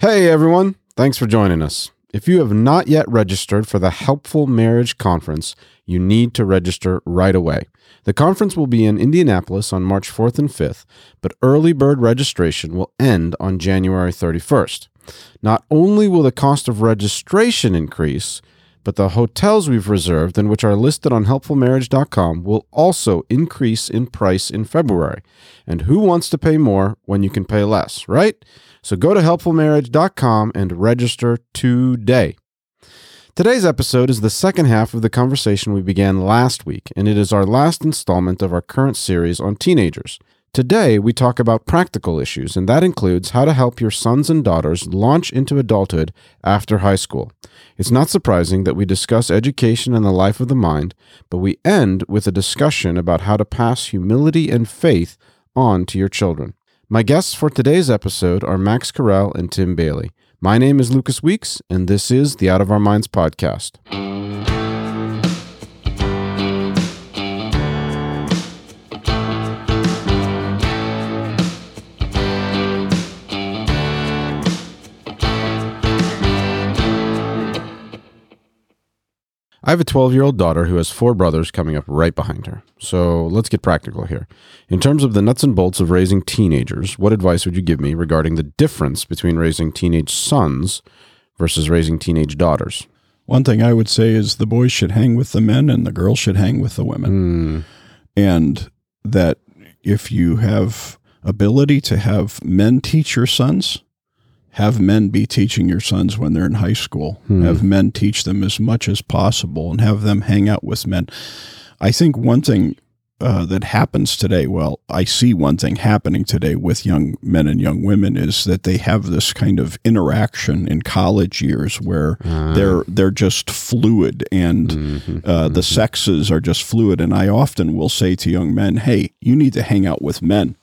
Hey everyone, thanks for joining us. If you have not yet registered for the Helpful Marriage Conference, you need to register right away. The conference will be in Indianapolis on March 4th and 5th, but early bird registration will end on January 31st. Not only will the cost of registration increase, but the hotels we've reserved and which are listed on helpfulmarriage.com will also increase in price in February. And who wants to pay more when you can pay less, right? So go to helpfulmarriage.com and register today. Today's episode is the second half of the conversation we began last week, and it is our last installment of our current series on teenagers. Today, we talk about practical issues, and that includes how to help your sons and daughters launch into adulthood after high school. It's not surprising that we discuss education and the life of the mind, but we end with a discussion about how to pass humility and faith on to your children. My guests for today's episode are Max Carell and Tim Bayly. My name is Lucas Weeks, and this is the Out of Our Minds podcast. I have a 12 year old daughter who has four brothers coming up right behind her. So let's get practical here. In terms of the nuts and bolts of raising teenagers, what advice would you give me regarding the difference between raising teenage sons versus raising teenage daughters? One thing I would say is the boys should hang with the men and the girls should hang with the women. Mm, And that if you have ability to have men teach your sons, have men be teaching your sons when they're in high school. Hmm. Have men teach them as much as possible and have them hang out with men. I think one thing uh, that happens today, well, I see one thing happening today with young men and young women is that they have this kind of interaction in college years where Ah. they're they're just fluid and mhm, uh, the sexes are just fluid. And I often will say to young men, "Hey, you need to hang out with men."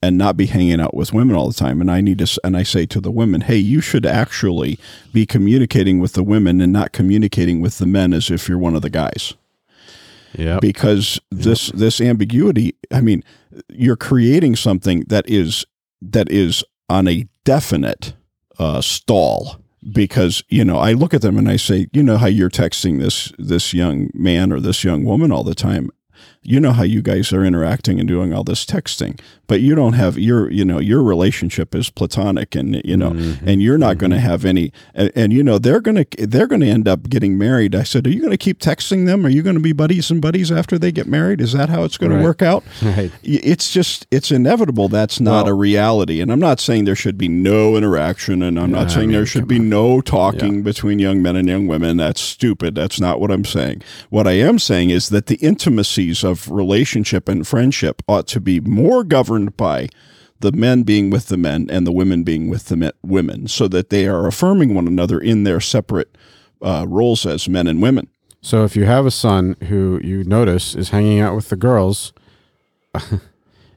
And not be hanging out with women all the time. And I need to, and I say to the women, hey, you should actually be communicating with the women and not communicating with the men as if you're one of the guys. Yep. Because this this ambiguity, I mean, you're creating something that is that is on a definite uh, stall. Because you know, I look at them and I say, you know how you're texting this this young man or this young woman all the time. You know how you guys are interacting and doing all this texting, but you don't have your you know your relationship is platonic and you know Mm-hmm. and you're not going to have any and, and you know they're going to they're going to end up getting married. I said, are you going to keep texting them? Are you going to be buddies and buddies after they get married? Is that how it's going Right. to work out? Right. It's just it's inevitable. That's not Well- a reality, and I'm not saying there should be no interaction, and I'm Yeah, not I saying mean, there should be on. no talking between young men and young women. That's stupid. That's not what I'm saying. What I am saying is that the intimacies of relationship and friendship ought to be more governed by the men being with the men and the women being with the men, women, so that they are affirming one another in their separate uh, roles as men and women. So if you have a son who you notice is hanging out with the girls,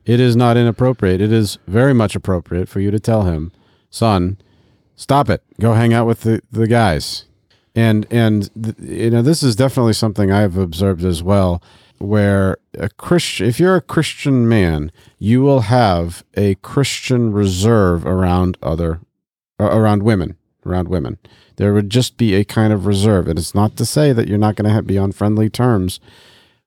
it is not inappropriate. It is very much appropriate for you to tell him, son, stop it. Go hang out with the, the guys. And and th- you know this is definitely something I've observed as well where a Christian if you're a Christian man, you will have a Christian reserve around other uh, around women, around women. There would just be a kind of reserve. And it's not to say that you're not going to be on friendly terms,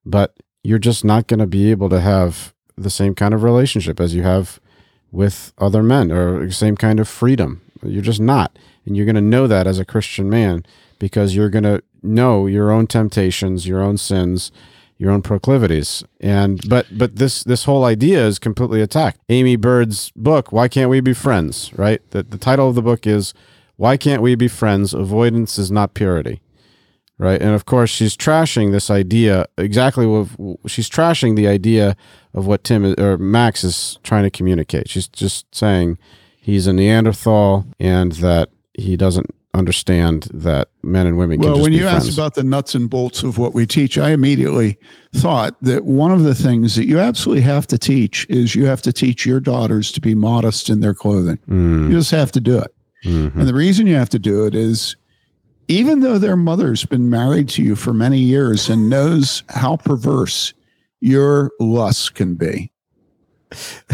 but you're just not going to be able to have the same kind of relationship as you have with other men or the same kind of freedom. You're just not. And you're going to know that as a Christian man because you're going to know your own temptations, your own sins, your own proclivities. And but but this this whole idea is completely attacked. Aimee Byrd's book, Why Can't We Be Friends, right? The the title of the book is Why Can't We Be Friends? Avoidance is not purity. Right? And of course, she's trashing this idea exactly what she's trashing the idea of what Tim or Max is trying to communicate. She's just saying he's a Neanderthal and that he doesn't understand that men and women can Well, when you friends. asked about the nuts and bolts of what we teach, I immediately thought that one of the things that you absolutely have to teach is you have to teach your daughters to be modest in their clothing. Mm, You just have to do it. mhm. And the reason you have to do it is even though their mother's been married to you for many years and knows how perverse your lust can be,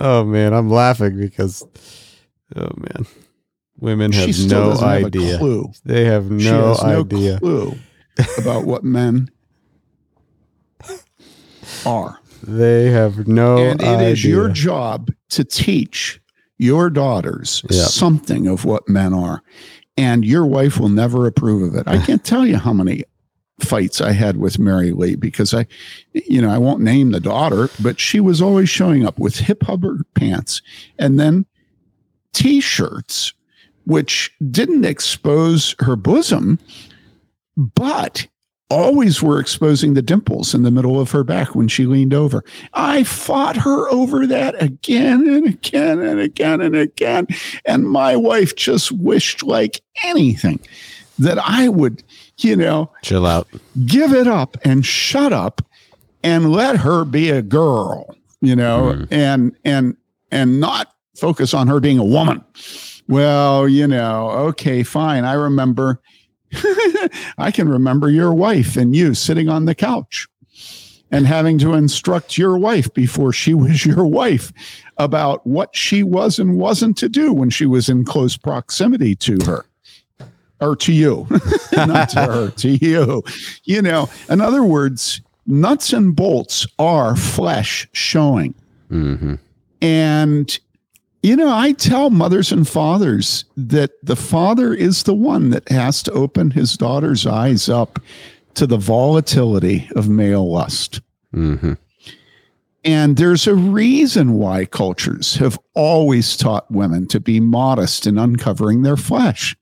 Oh man, I'm laughing because Oh man, women have she still no idea. have a clue. They have no no idea. clue about what men are. They have no and it idea. is your job to teach your daughters Yeah. something of what men are. And your wife will never approve of it. I can't tell you how many fights I had with Mary Lee because I, you know, I won't name the daughter, but she was always showing up with hip hopper pants and then t shirts, which didn't expose her bosom, but always were exposing the dimples in the middle of her back when she leaned over. I fought her over that again and again and again and again. And my wife just wished like anything that I would, you know, Chill out. give it up and shut up and let her be a girl, you know, Mm. and and and not focus on her being a woman. Well, you know, okay, fine. I remember I can remember your wife and you sitting on the couch and having to instruct your wife before she was your wife about what she was and wasn't to do when she was in close proximity to her or to you, not to her, to you. You know, in other words, nuts and bolts are flesh showing. hmm And, you know, I tell mothers and fathers that the father is the one that has to open his daughter's eyes up to the volatility of male lust. hmm And there's a reason why cultures have always taught women to be modest in uncovering their flesh.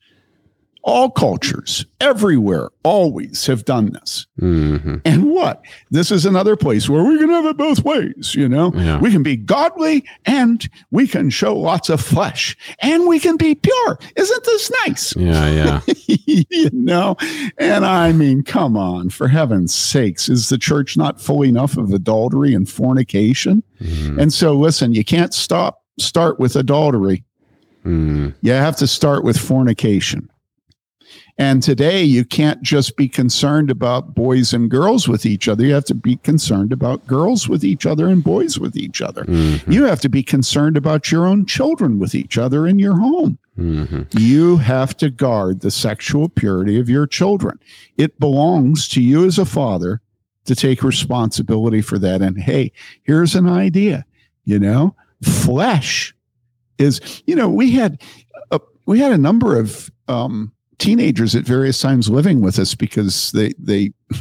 All cultures, everywhere, always have done this. hmm And what? This is another place where we can have it both ways, you know? Yeah. We can be godly and we can show lots of flesh and we can be pure. Isn't this nice? Yeah, yeah. you know? And I mean, come on, for heaven's sakes, is the church not full enough of adultery and fornication? Mhm. And so, listen, you can't stop, start with adultery. Mm. You have to start with fornication. And today, you can't just be concerned about boys and girls with each other. You have to be concerned about girls with each other and boys with each other. Mhm. You have to be concerned about your own children with each other in your home. Mhm. You have to guard the sexual purity of your children. It belongs to you as a father to take responsibility for that. And hey, here's an idea you know, flesh is, you know, we had a, we had a number of um, teenagers at various times living with us because they they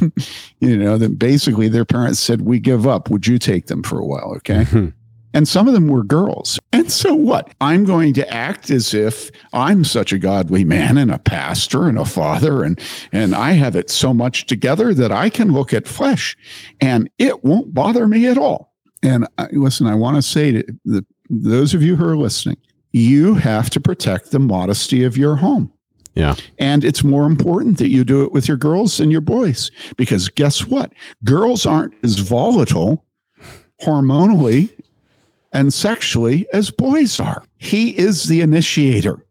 you know that basically their parents said we give up would you take them for a while okay Mhm. and some of them were girls. And so what? I'm going to act as if I'm such a godly man and a pastor and a father and and I have it so much together that I can look at flesh and it won't bother me at all. And I, listen, I want to say to the, those of you who are listening, you have to protect the modesty of your home. Yeah. And it's more important that you do it with your girls than your boys because guess what? Girls aren't as volatile hormonally and sexually as boys are. He is the initiator.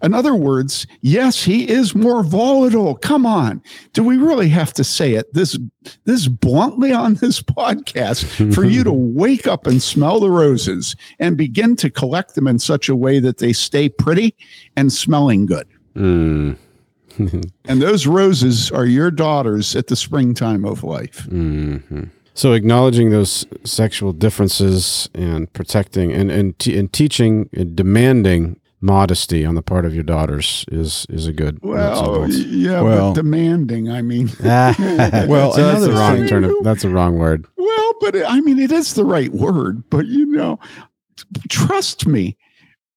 In other words, yes, he is more volatile. Come on. Do we really have to say it this this bluntly on this podcast for you to wake up and smell the roses and begin to collect them in such a way that they stay pretty and smelling good? Mm. And those roses are your daughters at the springtime of life. Mhm. So acknowledging those sexual differences and protecting and and, te- and teaching and demanding modesty on the part of your daughters is is a good. Well, bolts. yeah, Well- but demanding. I mean, well, Well, so that's the another wrong thing- turn. Of, that's the wrong word. well, but I mean, it is the right word. But you know, trust me,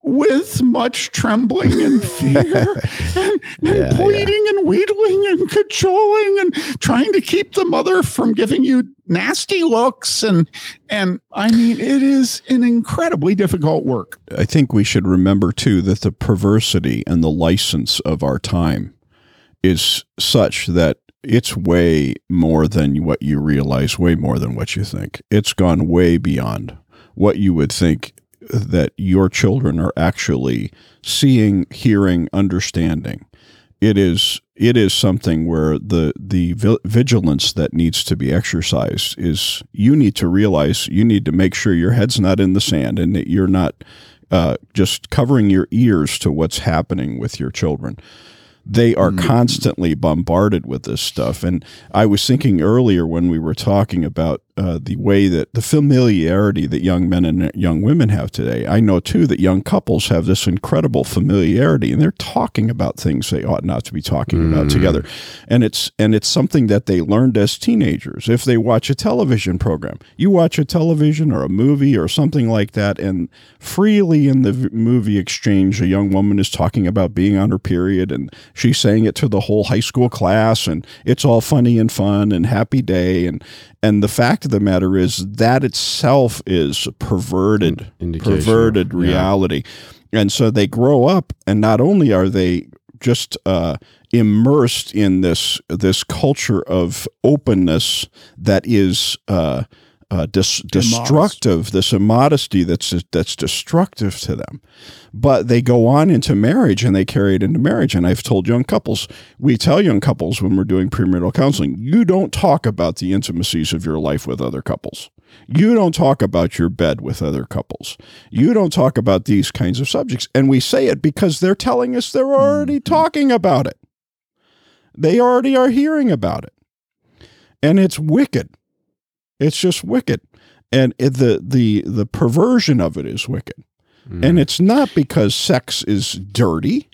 with much trembling and fear, and, and Yeah, pleading and wheedling and cajoling and trying to keep the mother from giving you nasty looks, and and I mean, it is an incredibly difficult work. I think we should remember too that the perversity and the license of our time is such that it's way more than what you realize, way more than what you think. It's gone way beyond what you would think that your children are actually seeing, hearing, understanding. It is it is something where the the vigilance that needs to be exercised is you need to realize you need to make sure your head's not in the sand and that you're not uh, just covering your ears to what's happening with your children they are Mm. constantly bombarded with this stuff. And I was thinking earlier when we were talking about uh, the way that the familiarity that young men and young women have today. I know too that young couples have this incredible familiarity, and they're talking about things they ought not to be talking about together. And it's and it's something that they learned as teenagers. If they watch a television program, you watch a television or a movie or something like that, and freely in the movie exchange, a young woman is talking about being on her period, and she's saying it to the whole high school class, and it's all funny and fun and happy day, and and the fact the matter is that itself is perverted, Indication. perverted Yeah. reality, and so they grow up, and not only are they just uh, immersed in this this culture of openness that is uh, uh, dis- destructive, this immodesty that's that's destructive to them. But they go on into marriage and they carry it into marriage. And I've told young couples, we tell young couples when we're doing premarital counseling, you don't talk about the intimacies of your life with other couples. You don't talk about your bed with other couples. You don't talk about these kinds of subjects. And we say it because they're telling us they're already talking about it. They already are hearing about it. And it's wicked. It's just wicked. And it, the the the perversion of it is wicked. Mm. And it's not because sex is dirty.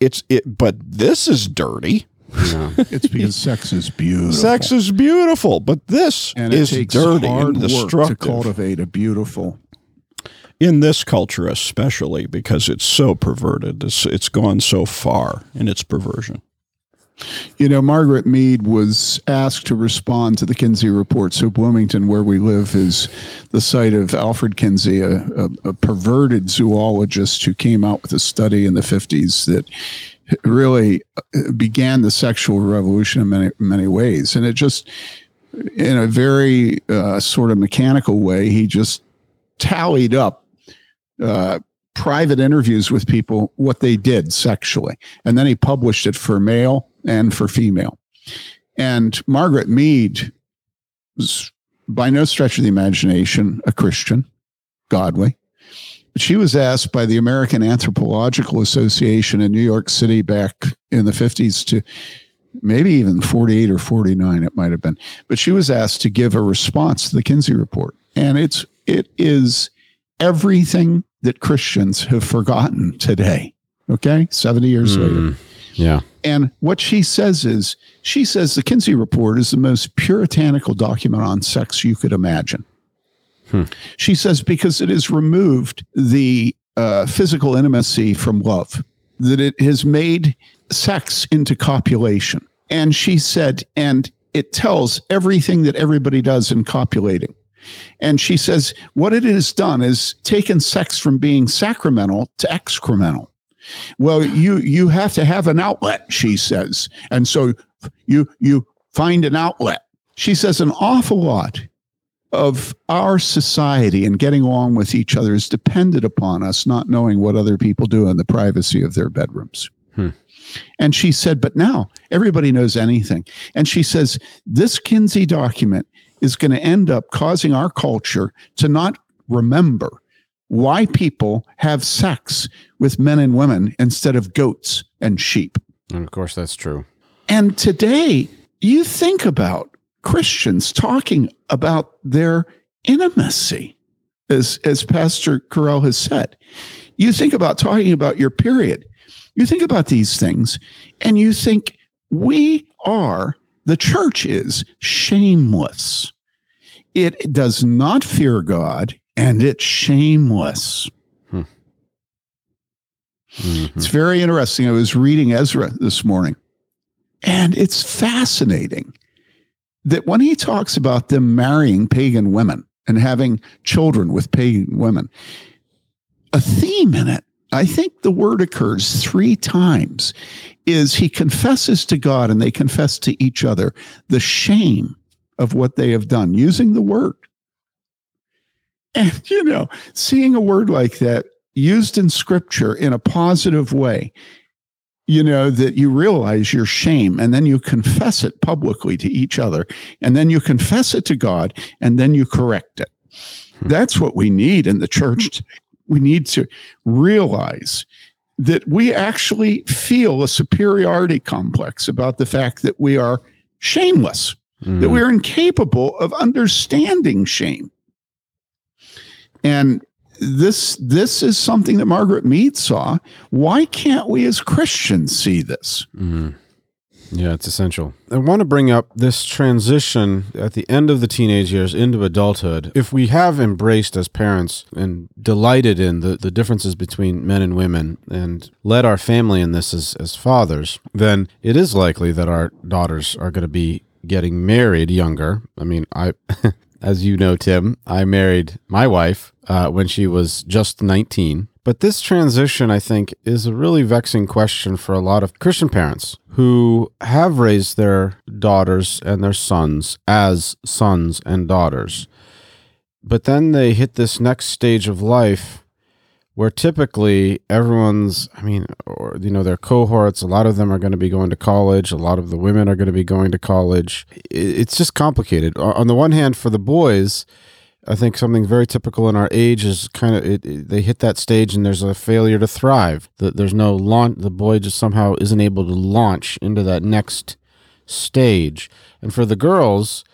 It's it but this is dirty. No. It's because sex is beautiful. Sex is beautiful, but this and it is takes dirty hard and work to cultivate a beautiful. in this culture especially because it's so perverted it's, it's gone so far in its perversion You know, Margaret Mead was asked to respond to the Kinsey report. So Bloomington, where we live, is the site of Alfred Kinsey, a, a, a perverted zoologist who came out with a study in the 50s that really uh, began the sexual revolution in many many ways. And it just, in a very uh, sort of mechanical way, he just tallied up uh, private interviews with people what they did sexually, and then he published it for male and for female. And Margaret Mead was by no stretch of the imagination a Christian, godly. But she was asked by the American Anthropological Association in New York City back in the 50s to maybe even 48 or 49 it might have been but she was asked to give a response to the kinsey report and it's it is everything that christians have forgotten today okay 70 years later Mm. Yeah. And what she says is, she says the Kinsey Report is the most puritanical document on sex you could imagine. Hmm. She says because it has removed the uh, physical intimacy from love, that it has made sex into copulation. And she said, and it tells everything that everybody does in copulating. And she says, what it has done is taken sex from being sacramental to excremental. Well, you you have to have an outlet, she says. And so you you find an outlet. She says an awful lot of our society and getting along with each other is dependent upon us not knowing what other people do in the privacy of their bedrooms. Hmm. And she said, but now everybody knows anything. And she says, this Kinsey document is going to end up causing our culture to not remember why people have sex with men and women instead of goats and sheep. And of course, that's true. And today, you think about Christians talking about their intimacy, as, as Pastor Carell has said. You think about talking about your period. You think about these things, and you think we are, the church is shameless. It does not fear God, and it's shameless. Mhm. It's very interesting. I was reading Ezra this morning, and it's fascinating that when he talks about them marrying pagan women and having children with pagan women, a theme in it, I think the word occurs three times, is he confesses to God and they confess to each other the shame of what they have done using the word. And, you know, seeing a word like that used in scripture in a positive way, you know, that you realize your shame and then you confess it publicly to each other and then you confess it to God and then you correct it. That's what we need in the church we need to realize that we actually feel a superiority complex about the fact that we are shameless, Mm. that we are incapable of understanding shame. And this this is something that Margaret Mead saw. Why can't we as Christians see this? Mhm. Yeah, it's essential. I want to bring up this transition at the end of the teenage years into adulthood. If we have embraced as parents and delighted in the, the differences between men and women and led our family in this as, as fathers, then it is likely that our daughters are going to be getting married younger. I mean, I, as you know, Tim, I married my wife uh, when she was just 19. But this transition, I think, is a really vexing question for a lot of Christian parents who have raised their daughters and their sons as sons and daughters. But then they hit this next stage of life where typically everyone's, I mean, or, you know, their cohorts, a lot of them are going to be going to college, a lot of the women are going to be going to college. It's just complicated. On the one hand, for the boys, I think something very typical in our age is kind of it, it- they hit that stage and there's a failure to thrive. There's no launch. The boy just somehow isn't able to launch into that next stage. And for the girls,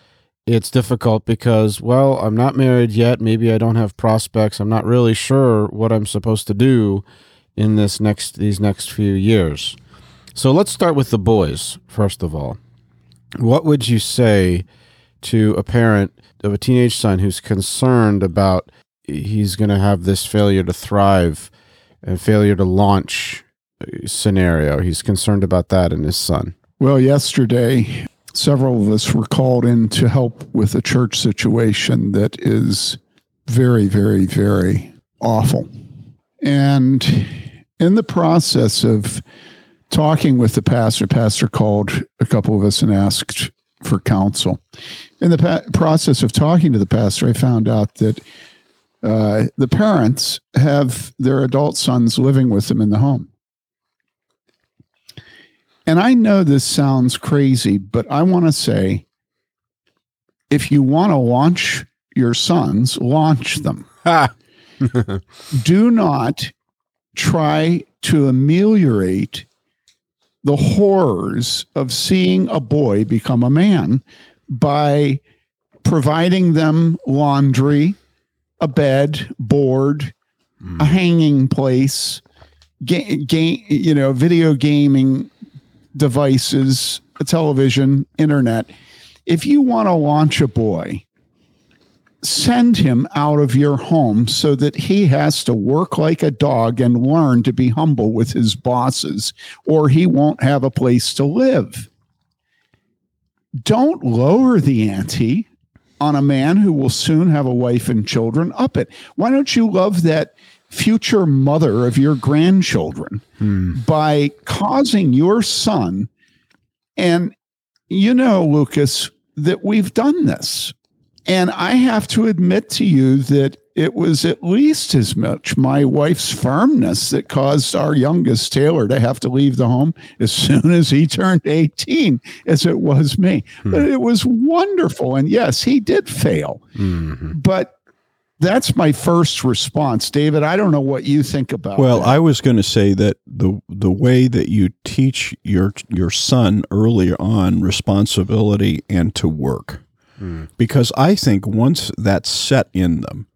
it's difficult because well, I'm not married yet. Maybe I don't have prospects. I'm not really sure what I'm supposed to do in this next these next few years. So let's start with the boys first of all. What would you say to a parent of a teenage son who's concerned about he's going to have this failure to thrive and failure to launch uh, scenario? He's concerned about that in his son. Well, yesterday, several of us were called in to help with a church situation that is very, very, very awful. And in the process of talking with the pastor, pastor called a couple of us and asked for counsel. In the pa- process of talking to the pastor, I found out that uh, the parents have their adult sons living with them in the home. And I know this sounds crazy, but I want to say if you want to launch your sons, launch them. Do not try to ameliorate the horrors of seeing a boy become a man by providing them laundry, a bed, board, hmm. a hanging place, game, game, you know, video gaming devices, a television, internet. If you want to launch a boy, send him out of your home so that he has to work like a dog and learn to be humble with his bosses, or he won't have a place to live. Don't lower the ante on a man who will soon have a wife and children. Up it. Why don't you love that future mother of your grandchildren by causing your son? And you know, Lucas, that we've done this. And I have to admit to you that it was at least as much my wife's firmness that caused our youngest Taylor to have to leave the home as soon as he turned 18 as it was me. But it was wonderful. And yes, he did fail. Mhm. But that's my first response. David, I don't know what you think about Well, that. I was going to say that the the way that you teach your your son earlier on responsibility and to work, hmm. because I think once that's set in them,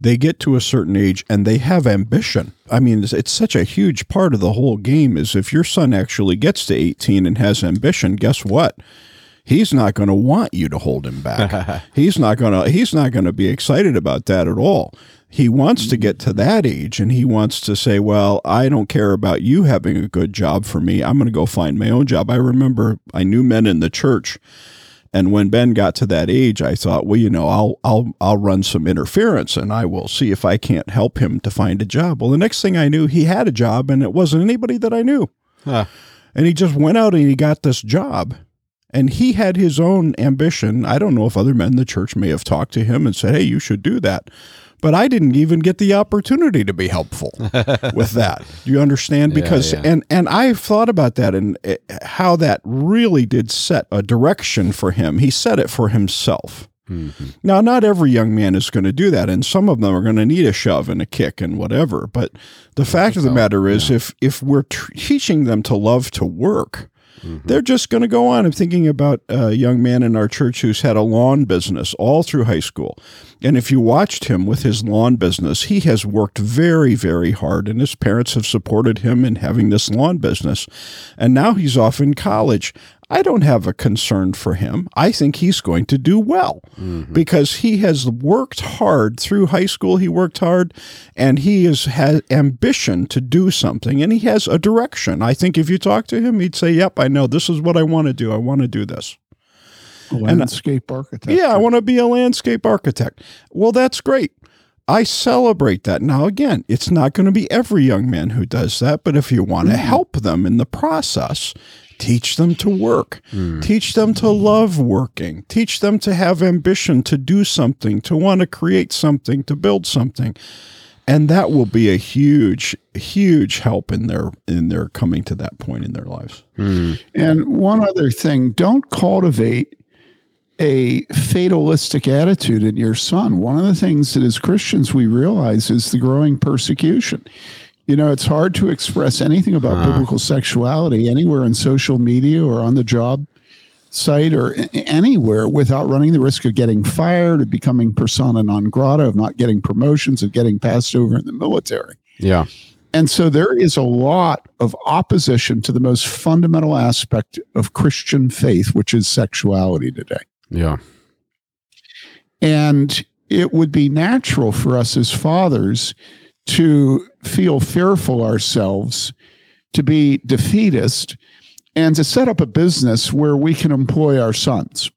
they get to a certain age and they have ambition. I mean, it's, it's such a huge part of the whole game. Is if your son actually gets to eighteen and has ambition, guess what? He's not going to want you to hold him back. he's not going to he's not going to be excited about that at all. He wants to get to that age and he wants to say, "Well, I don't care about you having a good job for me. I'm going to go find my own job." I remember I knew men in the church and when Ben got to that age, I thought, well, you know, I'll I'll I'll run some interference and I will see if I can't help him to find a job. Well, the next thing I knew, he had a job and it wasn't anybody that I knew. Huh. And he just went out and he got this job. And he had his own ambition. I don't know if other men in the church may have talked to him and said, "Hey, you should do that." But I didn't even get the opportunity to be helpful with that. Do you understand? Because yeah. and and I've thought about that and uh, how that really did set a direction for him. He set it for himself. Mhm. Now, not every young man is going to do that, and some of them are going to need a shove and a kick and whatever. But the fact of the so, matter is, yeah. if if we're tr- teaching them to love to work, Mhm. they're just going to go on. I'm thinking about a young man in our church who's had a lawn business all through high school. And if you watched him with his lawn business, he has worked very, very hard, and his parents have supported him in having this lawn business. And now he's off in college. I don't have a concern for him. I think he's going to do well Mhm. because he has worked hard through high school. He worked hard and he has had ambition to do something and he has a direction. I think if you talk to him, he'd say, Yep, I know this is what I want to do. I want to do this. A landscape architect. Yeah, I want to be a landscape architect. Well, that's great. I celebrate that. Now, again, it's not going to be every young man who does that, but if you want to help them in the process, teach them to work, Mm. teach them to love working, teach them to have ambition to do something, to want to create something, to build something. And that will be a huge, huge help in their in their coming to that point in their lives. Mm. And one other thing, don't cultivate a fatalistic attitude in your son. One of the things that as Christians we realize is the growing persecution. You know, it's hard to express anything about Ah. biblical sexuality anywhere in social media or on the job site or anywhere without running the risk of getting fired, of becoming persona non grata, of not getting promotions, of getting passed over in the military. Yeah. And so there is a lot of opposition to the most fundamental aspect of Christian faith, which is sexuality today. Yeah. And it would be natural for us as fathers to feel fearful ourselves, to be defeatist, and to set up a business where we can employ our sons.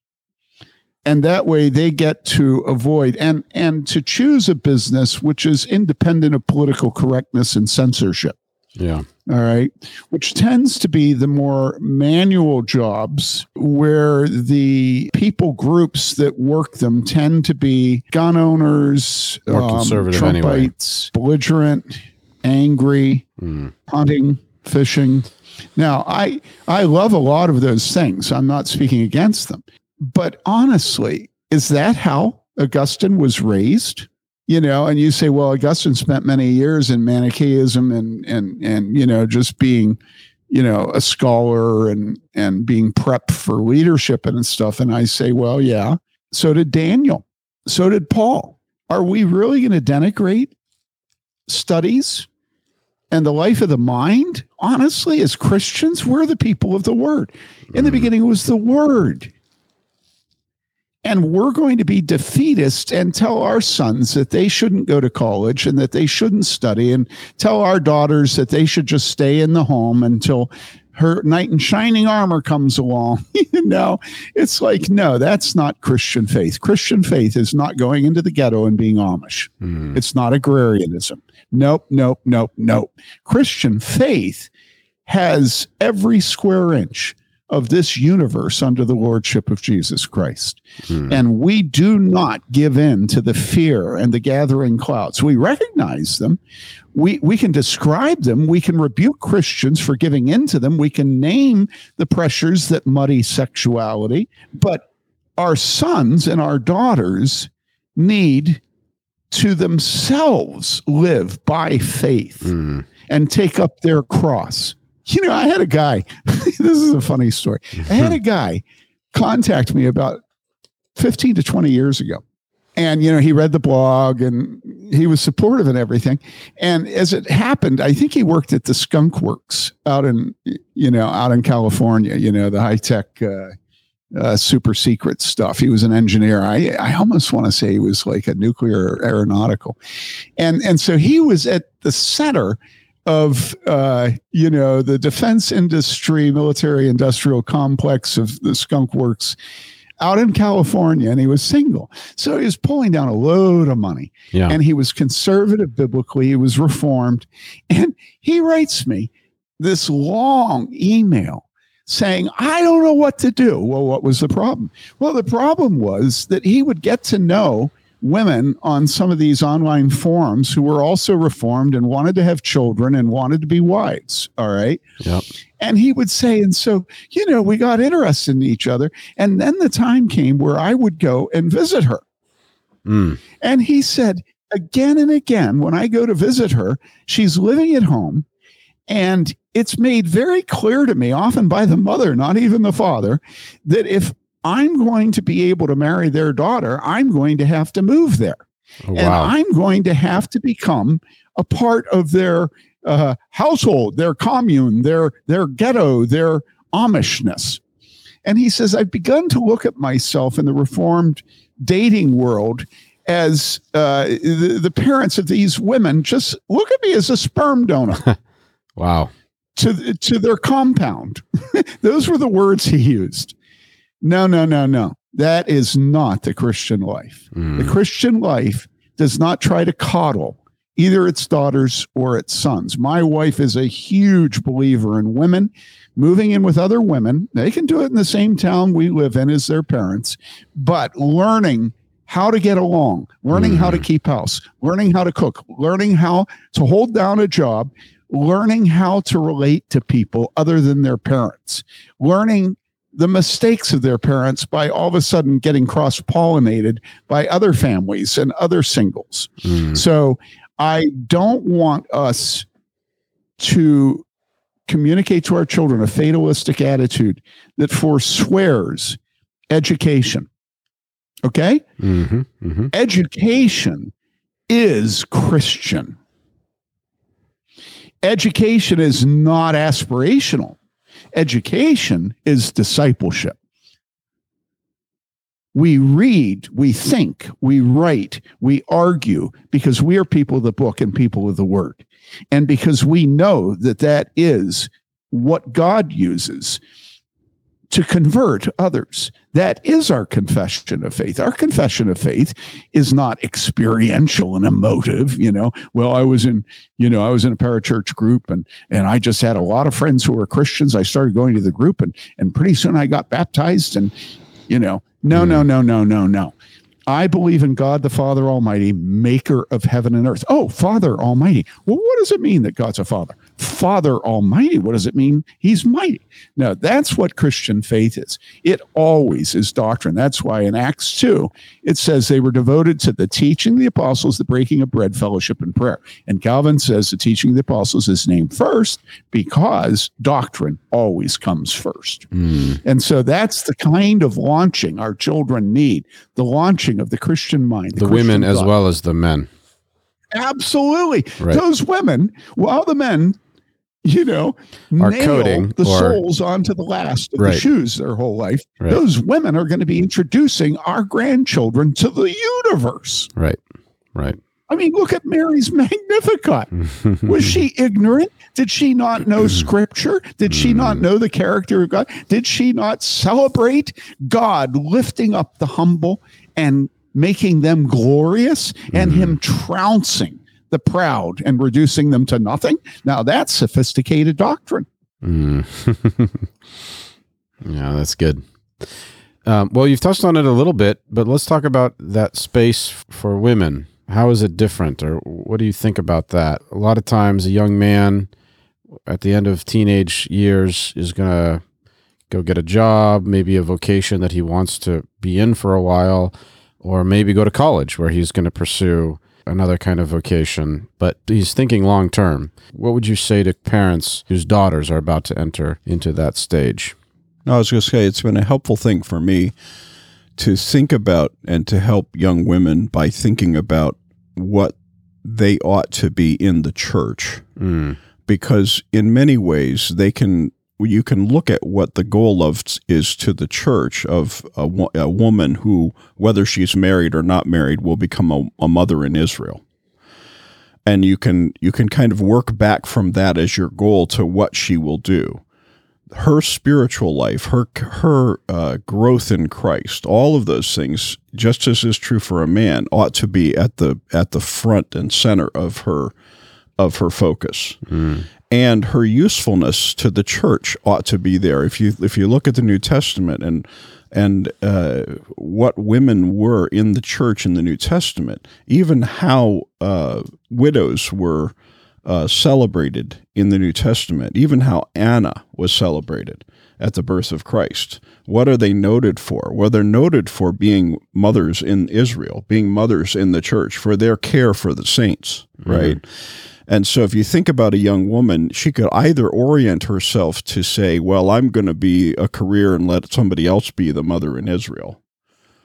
And that way they get to avoid and, and to choose a business which is independent of political correctness and censorship. Yeah. All right. Which tends to be the more manual jobs where the people groups that work them tend to be gun owners, um, More conservative anyway. Trumpites, belligerent, angry, Mm. hunting, fishing. Now, I I love a lot of those things. I'm not speaking against them. But honestly, is that how Augustine was raised? You know, and you say, well, Augustine spent many years in Manichaeism and and and you know, just being, you know, a scholar and and being prepped for leadership and stuff. And I say, well, yeah. So did Daniel. So did Paul. Are we really going to denigrate studies and the life of the mind? Honestly, as Christians, we're the people of the word. In the Mm. beginning was the word. And we're going to be defeatist and tell our sons that they shouldn't go to college and that they shouldn't study, and tell our daughters that they should just stay in the home until her knight in shining armor comes along. you know, it's like, no, that's not Christian faith. Christian faith is not going into the ghetto and being Amish. Mm. It's not agrarianism. Nope, nope, nope, nope. Christian faith has every square inch of this universe under the lordship of Jesus Christ. Mm. And we do not give in to the fear and the gathering clouds. We recognize them. We, we can describe them. We can rebuke Christians for giving in to them. We can name the pressures that muddy sexuality. But our sons and our daughters need to themselves live by faith Mm. and take up their cross. You know, I had a guy, this is a funny story. I had a guy contact me about 15 to 20 years ago. And, you know, he read the blog and he was supportive and everything. And as it happened, I think he worked at the Skunk Works out in, you know, out in California, you know, the high tech, uh, uh, super secret stuff. He was an engineer. I, I almost want to say he was like a nuclear aeronautical. And, and so he was at the center of uh, you know the defense industry, military industrial complex of the Skunk Works out in California, and he was single, so he was pulling down a load of money, Yeah. and he was conservative biblically, he was reformed, and he writes me this long email saying, I don't know what to do. Well, what was the problem? Well, the problem was that he would get to know women on some of these online forums who were also reformed and wanted to have children and wanted to be wives. All right. Yep. And he would say, and so, you know, we got interested in each other. And then the time came where I would go and visit her. Mm. And he said, again and again, when I go to visit her, she's living at home. And it's made very clear to me, often by the mother, not even the father, that if I'm going to be able to marry their daughter, I'm going to have to move there. Oh, And. I'm going to have to become a part of their uh, household, their commune, their their ghetto, their Amishness. And he says, I've begun to look at myself in the reformed dating world as uh, the, the parents of these women just look at me as a sperm donor wow. to to their compound. Those were the words he used. No, no, no, no. That is not the Christian life. The Mm. Christian life does not try to coddle either its daughters or its sons. My wife is a huge believer in women moving in with other women. They can do it in the same town we live in as their parents, but learning how to get along, learning how to keep house, learning how to cook, learning how to hold down a job, learning how to relate to people other than their parents, learning the mistakes of their parents by all of a sudden getting cross pollinated by other families and other singles. Mm. So I don't want us to communicate to our children a fatalistic attitude that forswears education. Okay? hmm hmm Education is Christian. Education is not aspirational. Education is discipleship. We read, we think, we write, we argue because we are people of the book and people of the word. And because we know that that is what God uses to convert others. That is our confession of faith. Our confession of faith is not experiential and emotive, you know. Well, I was in, you know, I was in a parachurch group and and I just had a lot of friends who were Christians. I started going to the group and and pretty soon I got baptized and you know, no, hmm. no, no, no, no, no. I believe in God the Father Almighty, maker of heaven and earth. Oh, Father Almighty. Well, what does it mean that God's a Father? Father Almighty. What does it mean? He's mighty. Now, that's what Christian faith is. It always is doctrine. That's why in Acts 2, it says they were devoted to the teaching of the apostles, the breaking of bread, fellowship, and prayer. And Calvin says the teaching of the apostles is named first because doctrine always comes first. Mm. And so that's the kind of launching our children need the launching of the Christian mind, The women Christian as thought. well as the men. Absolutely. Right. Those women, while the men, you know, Are nail coding the or- soles onto the last of Right. the shoes their whole life, Right. those women are going to be introducing our grandchildren to the universe. Right. Right. I mean, look at Mary's Magnificat. Was she ignorant? Did she not know scripture? Did she not mm. know the character of God? Did she not celebrate God lifting up the humble and making them glorious and him trouncing the proud and reducing them to nothing? Now that's sophisticated doctrine. Mm. yeah, that's good. Um, well, you've touched on it a little bit, but let's talk about that space for women. How is it different, or what do you think about that? A lot of times, a young man at the end of teenage years is going to go get a job, maybe a vocation that he wants to be in for a while, or maybe go to college where he's going to pursue another kind of vocation, but he's thinking long term. What would you say to parents whose daughters are about to enter into that stage? No, I was going to say it's been a helpful thing for me to think about and to help young women by thinking about what they ought to be in the church Mm. because in many ways they can you can look at what the goal of is to the church of a, a woman who whether she's married or not married will become a, a mother in Israel. And you can you can kind of work back from that as your goal to what she will do. Her spiritual life her her uh, growth in Christ all of those things just as is true for a man ought to be at the at the front and center of her of her focus and her usefulness to the church ought to be there. If you if you look at the New Testament and and uh, what women were in the church in the New Testament, even how uh, widows were uh, celebrated in the New Testament, even how Anna was celebrated at the birth of Christ. What are they noted for? Well, they're noted for being mothers in Israel, being mothers in the church, for their care for the saints, mm-hmm. And so if you think about a young woman, she could either orient herself to say, well, I'm going to be a career and let somebody else be the mother in Israel.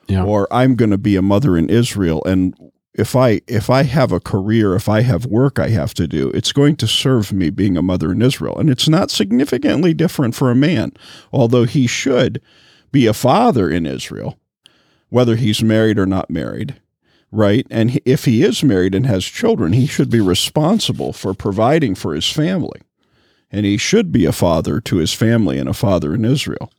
Yeah. Or I'm going to be a mother in Israel and if I if I have a career, if I have work I have to do, it's going to serve me being a mother in Israel. And it's not significantly different for a man, although he should be a father in Israel, whether he's married or not married, right? And if he is married and has children, he should be responsible for providing for his family. And he should be a father to his family and a father in Israel.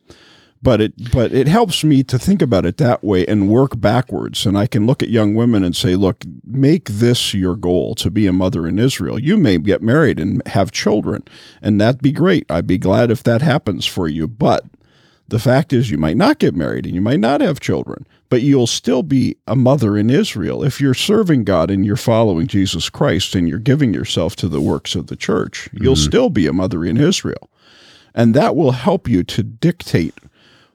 But it but it helps me to think about it that way and work backwards. And i can look at young women and say look make this your goal to be a mother in israel. You may get married and have children and that'd be great. I'd be glad if that happens for you. But the fact is you might not get married and you might not have children but you'll still be a mother in israel if you're serving god and you're following jesus christ and you're giving yourself to the works of the church you'll mm-hmm. still be a mother in israel and that will help you to dictate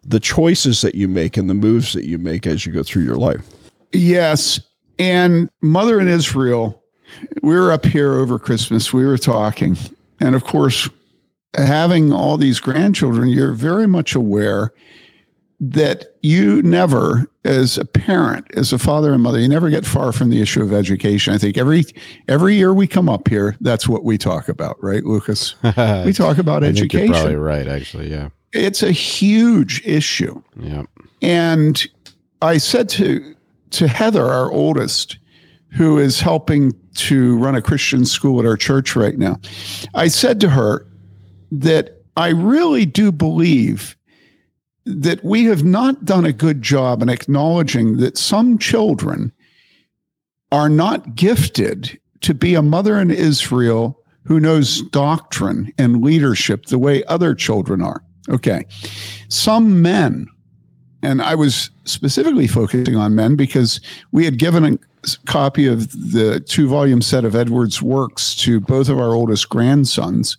the choices that you make and the moves that you make as you go through your life. Yes. And Mother in Israel, we were up here over Christmas, we were talking. And of course, having all these grandchildren, you're very much aware that you never, as a parent, as a father and mother, you never get far from the issue of education. I think every every year we come up here, that's what we talk about, right, Lucas? we talk about education. probably right, actually, yeah. It's a huge issue. Yeah. And I said to to Heather, our oldest, who is helping to run a Christian school at our church right now, I said to her that I really do believe that we have not done a good job in acknowledging that some children are not gifted to be a mother in Israel who knows doctrine and leadership the way other children are. Okay. Some men, and I was specifically focusing on men because we had given a copy of the two volume set of Edwards' works to both of our oldest grandsons.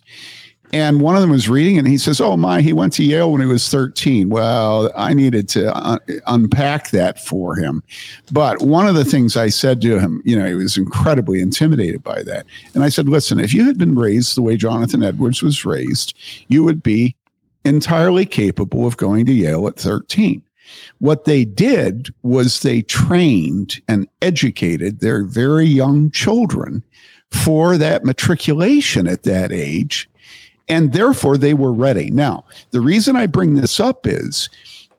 And one of them was reading, and he says, Oh, my, he went to Yale when he was 13. Well, I needed to un- unpack that for him. But one of the things I said to him, you know, he was incredibly intimidated by that. And I said, Listen, if you had been raised the way Jonathan Edwards was raised, you would be entirely capable of going to Yale at 13. What they did was they trained and educated their very young children for that matriculation at that age. And therefore, they were ready. Now, the reason I bring this up is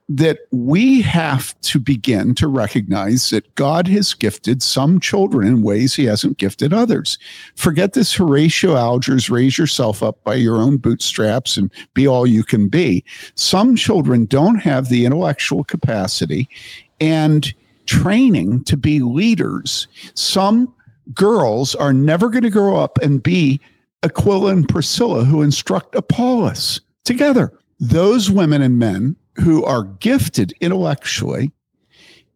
that we have to begin to recognize that God has gifted some children in ways he hasn't gifted others. Forget this Horatio Alger's raise yourself up by your own bootstraps and be all you can be. Some children don't have the intellectual capacity and training to be leaders. Some girls are never going to grow up and be Aquila and Priscilla who instruct Apollos together. Those women and men who are gifted intellectually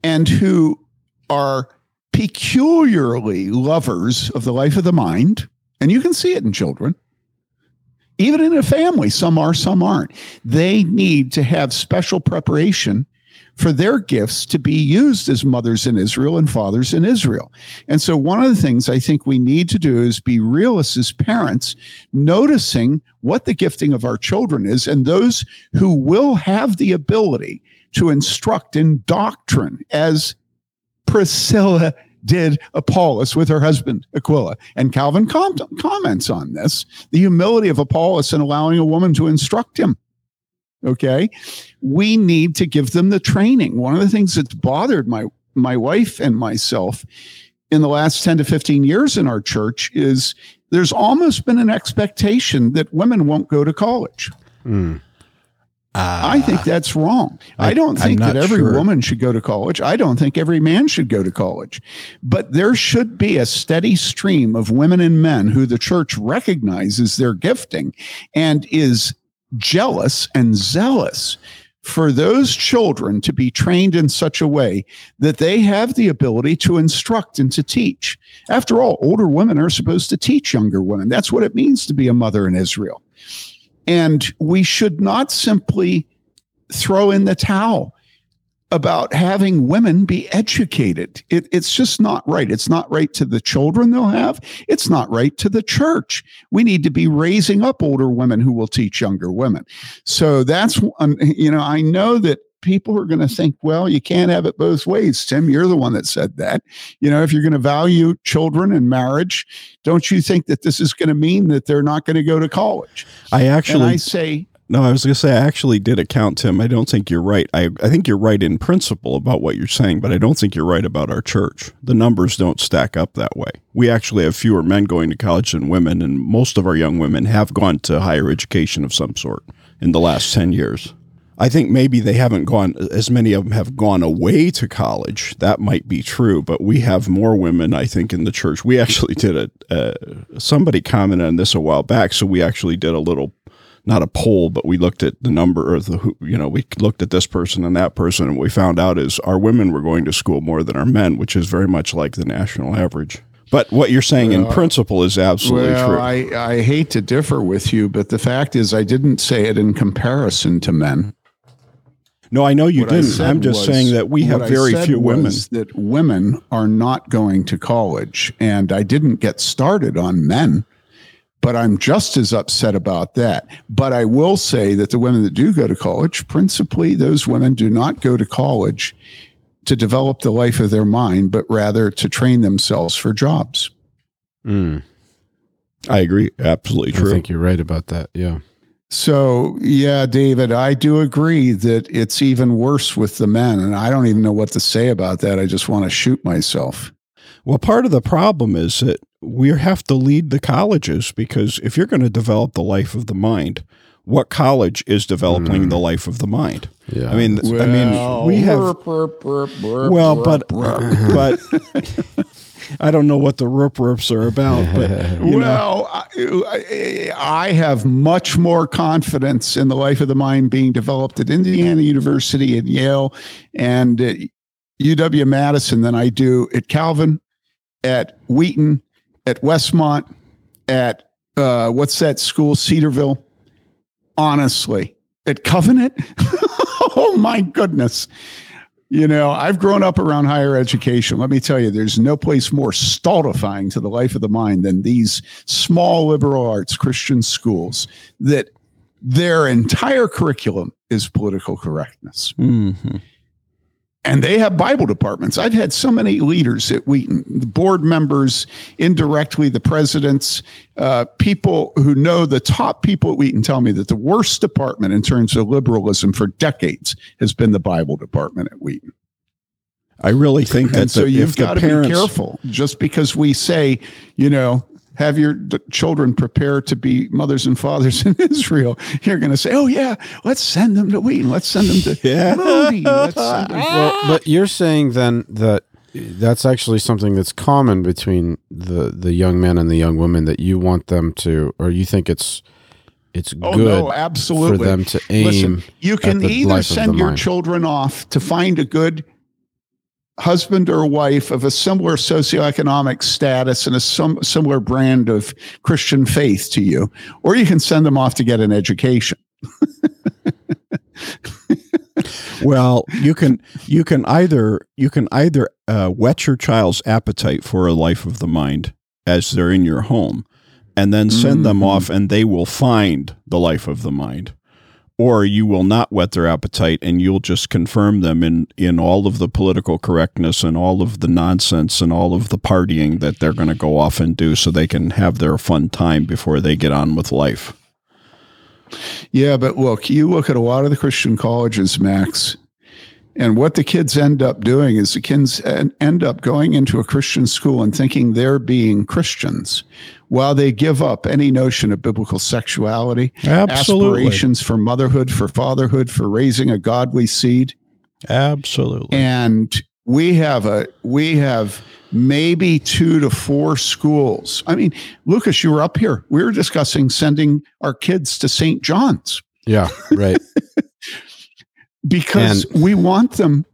and who are peculiarly lovers of the life of the mind. And you can see it in children. Even in a family, some are, some aren't. They need to have special preparation for their gifts to be used as mothers in Israel and fathers in Israel. And so, one of the things I think we need to do is be realists as parents, noticing what the gifting of our children is, and those who will have the ability to instruct in doctrine, as Priscilla did Apollos with her husband Aquila. And Calvin com- comments on this the humility of Apollos in allowing a woman to instruct him. Okay. We need to give them the training. One of the things that's bothered my my wife and myself in the last 10 to 15 years in our church is there's almost been an expectation that women won't go to college. Mm. I think that's wrong. I, I- don't think that every sure. woman should go to college. I don't think every man should go to college. But there should be a steady stream of women and men who the church recognizes their gifting and is jealous and zealous for those children to be trained in such a way that they have the ability to instruct and to teach. After all, older women are supposed to teach younger women. That's what it means to be a mother in Israel. And we should not simply throw in the towel about having women be educated. It, it's just not right. It's not right to the children they'll have. It's not right to the church. We need to be raising up older women who will teach younger women. So that's, um, you know, I know that people are going to think, well, you can't have it both ways. Tim, you're the one that said that. You know, if you're going to value children and marriage, don't you think that this is going to mean that they're not going to go to college? I And actually I say, No, I was going to say I actually did account, Tim. I don't think you're right. I, I think you're right in principle about what you're saying, but I don't think you're right about our church. The numbers don't stack up that way. We actually have fewer men going to college than women, and most of our young women have gone to higher education of some sort in the last 10 years. I think maybe they haven't gone, as many of them have gone away to college. That might be true, but we have more women, I think, in the church. We actually did a, Uh, somebody commented on this a while back, so we actually did a little not a poll, but we looked at the number of the, who- you know, we looked at this person and that person, and what we found out is our women were going to school more than our men, which is very much like the national average. But what you're saying in principle is absolutely well, true. I, I hate to differ with you, but the fact is, I didn't say it in comparison to men. no, I know you What didn't. I'm just was- saying that we have very few women. That women are not going to college, and I didn't get started on men. But I'm just as upset about that. But I will say that the women that do go to college, principally those women do not go to college to develop the life of their mind, but rather to train themselves for jobs. Mm, I agree. Absolutely true. I think you're right about that. Yeah. So, yeah, David, I do agree that it's even worse with the men. And I don't even know what to say about that. I just want to shoot myself. Well, part of the problem is that we have to lead the colleges because if you're going to develop the life of the mind, what college is developing Mm. the life of the mind? Yeah. I mean, I mean, we have well, but but I don't know what the rope ropes are about, but you know, well, I, I have much more confidence in the life of the mind being developed at Indiana University, at Yale, and at UW Madison than I do at Calvin, at Wheaton, at Westmont, at uh, what's that school, Cedarville? Honestly, at Covenant. oh my goodness. You know, I've grown up around higher education. Let me tell you, there's no place more stultifying to the life of the mind than these small liberal arts Christian schools that their entire curriculum is political correctness. mhm. And they have Bible departments. I've had so many leaders at Wheaton, the board members, indirectly, the presidents, uh, people who know the top people at Wheaton tell me that the worst department in terms of liberalism for decades has been the Bible department at Wheaton. I really think that And so the, you've got to parents, be careful. Just because we say, you know, have your d- children prepare to be mothers and fathers in Israel, you're going to say, oh, yeah, let's send them to Wheaton. Let's send them to Yeah. Moody. Let's send them well, but you're saying then that that's actually something that's common between the the young men and the young women that you want them to, or you think it's it's Oh, good no, absolutely. for them to aim. Listen, you can the either life send your mind. children off to find a good husband or wife of a similar socioeconomic status and a some, similar brand of Christian faith to you, or you can send them off to get an education. well, you can you can either you can either uh, whet your child's appetite for a life of the mind as they're in your home, and then send them Mhm. off, and they will find the life of the mind. Or you will not whet their appetite, and you'll just confirm them in in all of the political correctness and all of the nonsense and all of the partying that they're going to go off and do, so they can have their fun time before they get on with life. Yeah, but look, you look at a lot of the Christian colleges, Max, And what the kids end up doing is the kids end up going into a Christian school and thinking they're being Christians while they give up any notion of biblical sexuality, Absolutely. aspirations for motherhood, for fatherhood, for raising a godly seed. Absolutely. And we have a we have maybe two to four schools. I mean, Lucas, you were up here. We were discussing sending our kids to St. John's Yeah, right. because we want them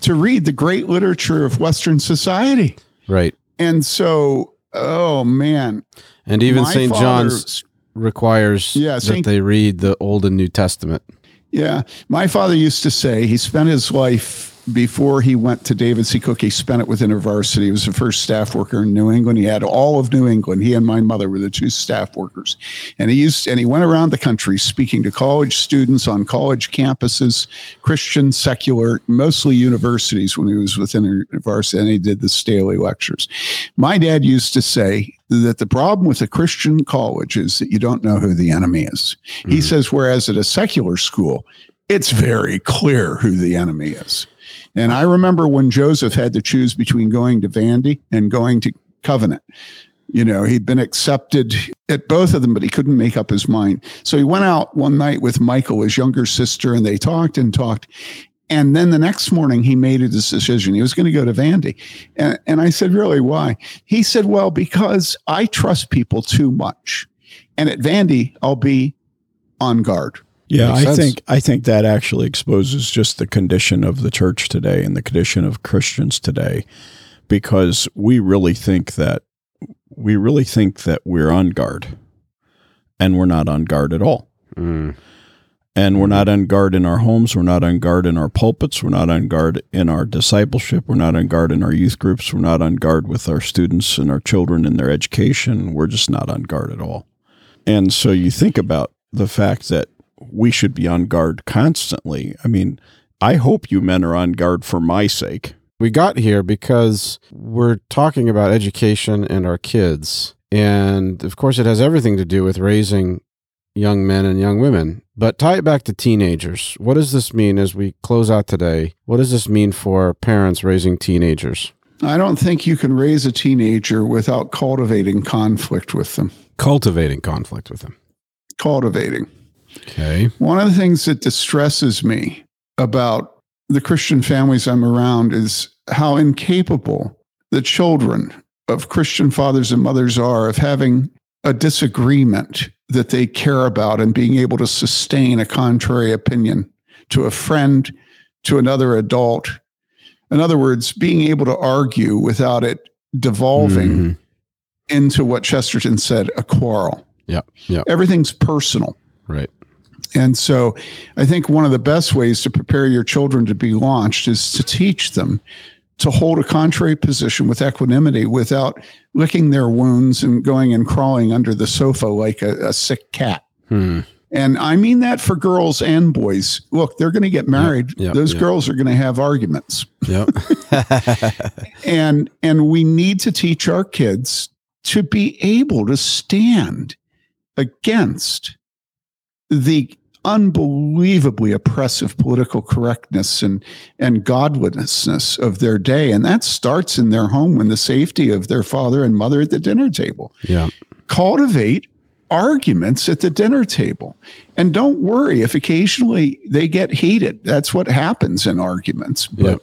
to read the great literature of Western society. right. And so, oh man, And even St. John's requires Yeah, that they read the Old and New Testament. Yeah. My father used to say he spent his life before he went to David C. Cook, he spent it with InterVarsity. He was the first staff worker in New England. He had all of New England. He and my mother were the two staff workers. And he used and he went around the country speaking to college students on college campuses, Christian, secular, mostly universities when he was with InterVarsity, and he did the Staley lectures. My dad used to say that the problem with a Christian college is that you don't know who the enemy is. He hmm. says, whereas at a secular school, it's very clear who the enemy is. And I remember when Joseph had to choose between going to Vandy and going to Covenant. You know, he'd been accepted at both of them, but he couldn't make up his mind. So he went out one night with Michael, his younger sister, and they talked and talked. And then the next morning, he made a decision. He was going to go to Vandy. And, and I said, Really, why? He said, Well, because I trust people too much. And at Vandy, I'll be on guard. Yeah, I sense. think I think that actually exposes just the condition of the church today and the condition of Christians today, because we really think that we really think that we're on guard, and we're not on guard at all. Mm. And we're not on guard in our homes. We're not on guard in our pulpits. We're not on guard in our discipleship. We're not on guard in our youth groups. We're not on guard with our students and our children in their education. We're just not on guard at all. And so you think about the fact that we should be on guard constantly. I mean, I hope you men are on guard for my sake. We got here because we're talking about education and our kids. And of course, it has everything to do with raising young men and young women. But tie it back to teenagers. What does this mean as we close out today? What does this mean for parents raising teenagers? I don't think you can raise a teenager without cultivating conflict with them. Cultivating conflict with them. Cultivating. Okay. One of the things that distresses me about the Christian families I'm around is how incapable the children of Christian fathers and mothers are of having a disagreement that they care about and being able to sustain a contrary opinion to a friend, to another adult. In other words, being able to argue without it devolving Mhm. into what Chesterton said, a quarrel. Yeah. Yeah. Everything's personal. Right. And so I think one of the best ways to prepare your children to be launched is to teach them to hold a contrary position with equanimity without licking their wounds and going and crawling under the sofa like a, a sick cat. Hmm. And I mean that for girls and boys. Look, they're going to get married. yep, Those yep. girls are going to have arguments. Yep. And and we need to teach our kids to be able to stand against the unbelievably oppressive political correctness and and godlessness of their day. And that starts in their home when the safety of their father and mother at the dinner table. Yeah. cultivate arguments at the dinner table. And don't worry if occasionally they get heated. That's what happens in arguments. But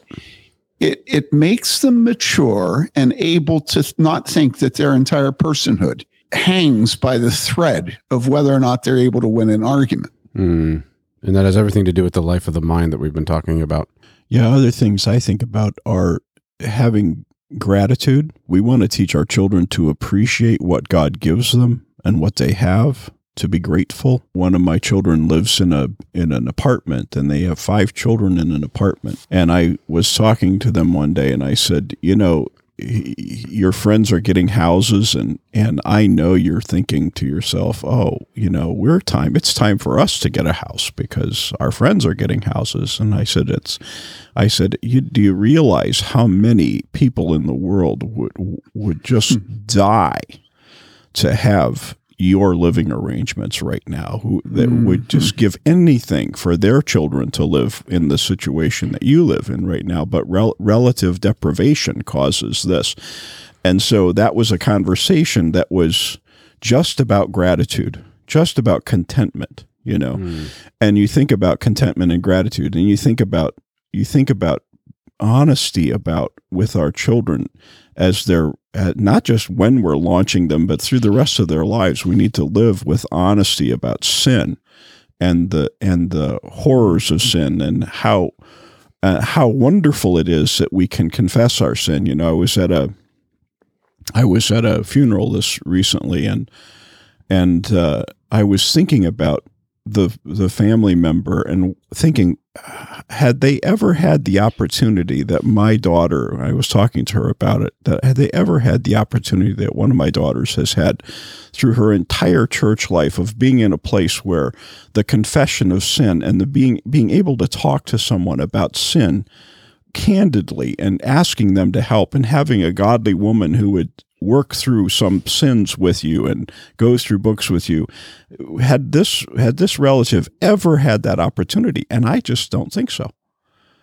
it it makes them mature and able to not think that their entire personhood hangs by the thread of whether or not they're able to win an argument Hmm. And that has everything to do with the life of the mind that we've been talking about. Yeah, other things I think about are having gratitude. We want to teach our children to appreciate what God gives them and what they have, to be grateful. One of my children lives in a in an apartment and they have five children in an apartment. And I was talking to them one day and I said, "You know, your friends are getting houses and and I know you're thinking to yourself, "Oh, you know, we're time it's time for us to get a house because our friends are getting houses." And I said it's I said, you, "Do you realize how many people in the world would would just mm-hmm. die to have your living arrangements right now who that Mm-hmm. would just give anything for their children to live in the situation that you live in right now. But rel- relative deprivation causes this. And so that was a conversation that was just about gratitude just about contentment you know? And you think about contentment and gratitude and you think about you think about honesty about with our children as they're uh, not just when we're launching them but through the rest of their lives we need to live with honesty about sin and the and the horrors of sin and how uh, how wonderful it is that we can confess our sin. You know i was at a i was at a funeral this recently and and uh, i was thinking about the the family member and thinking had they ever had the opportunity that my daughter I was talking to her about it that had they ever had the opportunity that one of my daughters has had through her entire church life of being in a place where the confession of sin and the being being able to talk to someone about sin candidly and asking them to help and having a godly woman who would work through some sins with you and go through books with you. Had this had this relative ever had that opportunity? And i just don't think so.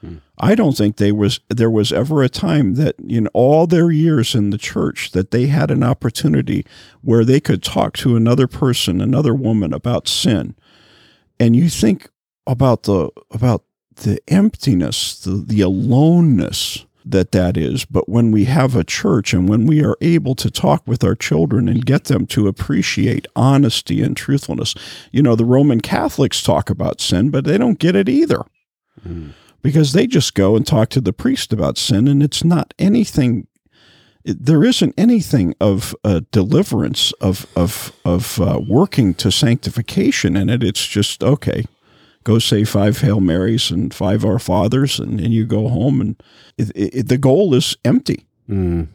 Hmm. I don't think they was there was ever a time that in all their years in the church that they had an opportunity where they could talk to another person another woman about sin. And you think about the about the emptiness the, the aloneness that that is. But when we have a church and when we are able to talk with our children and get them to appreciate honesty and truthfulness you know the roman catholics talk about sin but they don't get it either. Because they just go and talk to the priest about sin and it's not anything there isn't anything of uh, deliverance of of of uh, working to sanctification in it. It's just okay go say five Hail Marys and five Our Fathers, and, and you go home, and it, it, the goal is empty. Mm.